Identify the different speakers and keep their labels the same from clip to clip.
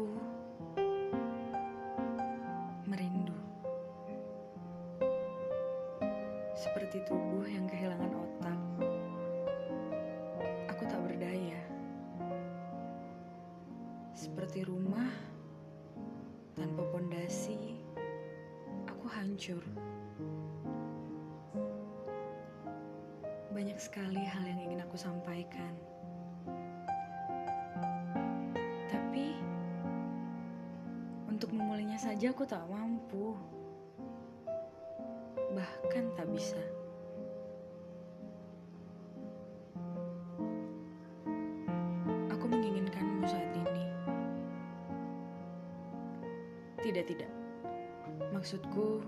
Speaker 1: Aku merindu. Seperti tubuh yang kehilangan otak, aku tak berdaya. Seperti rumah tanpa pondasi, aku hancur. Banyak sekali hal yang ingin aku sampaikan. Saja aku tak mampu bahkan tak bisa. Aku menginginkanmu saat ini. Tidak, tidak. Maksudku,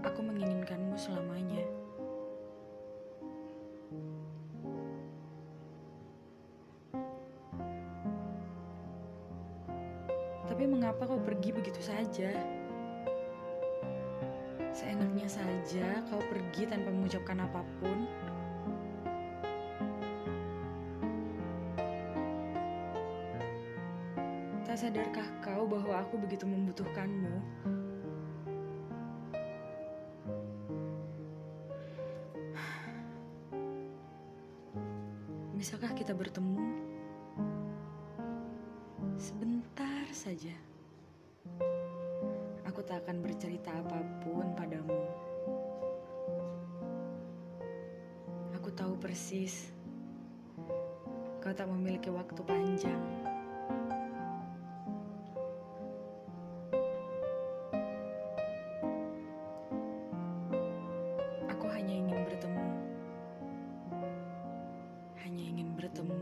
Speaker 1: aku menginginkanmu selamanya. Tapi mengapa kau pergi begitu saja? Seenaknya saja kau pergi tanpa mengucapkan apa pun. Tak sadarkah kau bahwa aku begitu membutuhkanmu? Bisakah kita bertemu? Saja. Aku tak akan bercerita apa pun padamu. Aku tahu persis kau tak memiliki waktu panjang. Aku hanya ingin bertemu. Hanya ingin bertemu.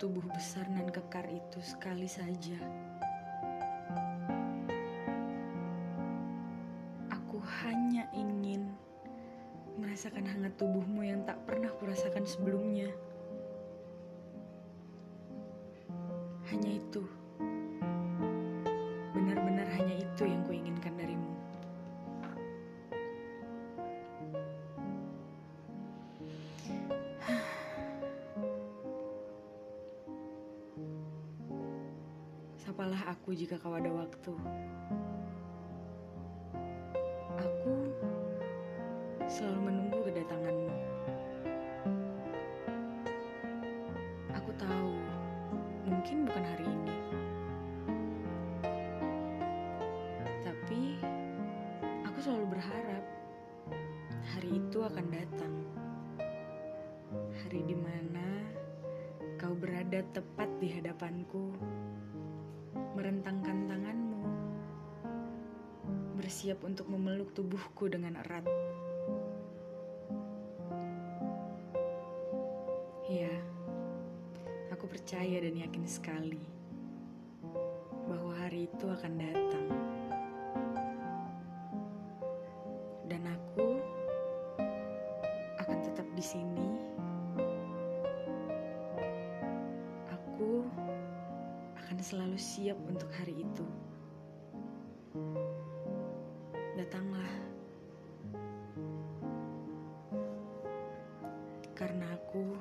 Speaker 1: Tubuh besar dan kekar itu sekali saja. Aku hanya ingin merasakan hangat tubuhmu yang tak pernah kurasakan sebelumnya. Sapalah aku jika kau ada waktu. Aku selalu menunggu kedatanganmu. Aku tahu, mungkin bukan hari ini. Tapi aku selalu berharap hari itu akan datang. Hari di mana kau berada tepat di hadapanku merentangkan tanganmu, bersiap untuk memeluk tubuhku dengan erat. Ya, aku percaya dan yakin sekali bahwa hari itu akan datang. Dan aku akan tetap di sini. selalu siap untuk hari itu. Datanglah, karena aku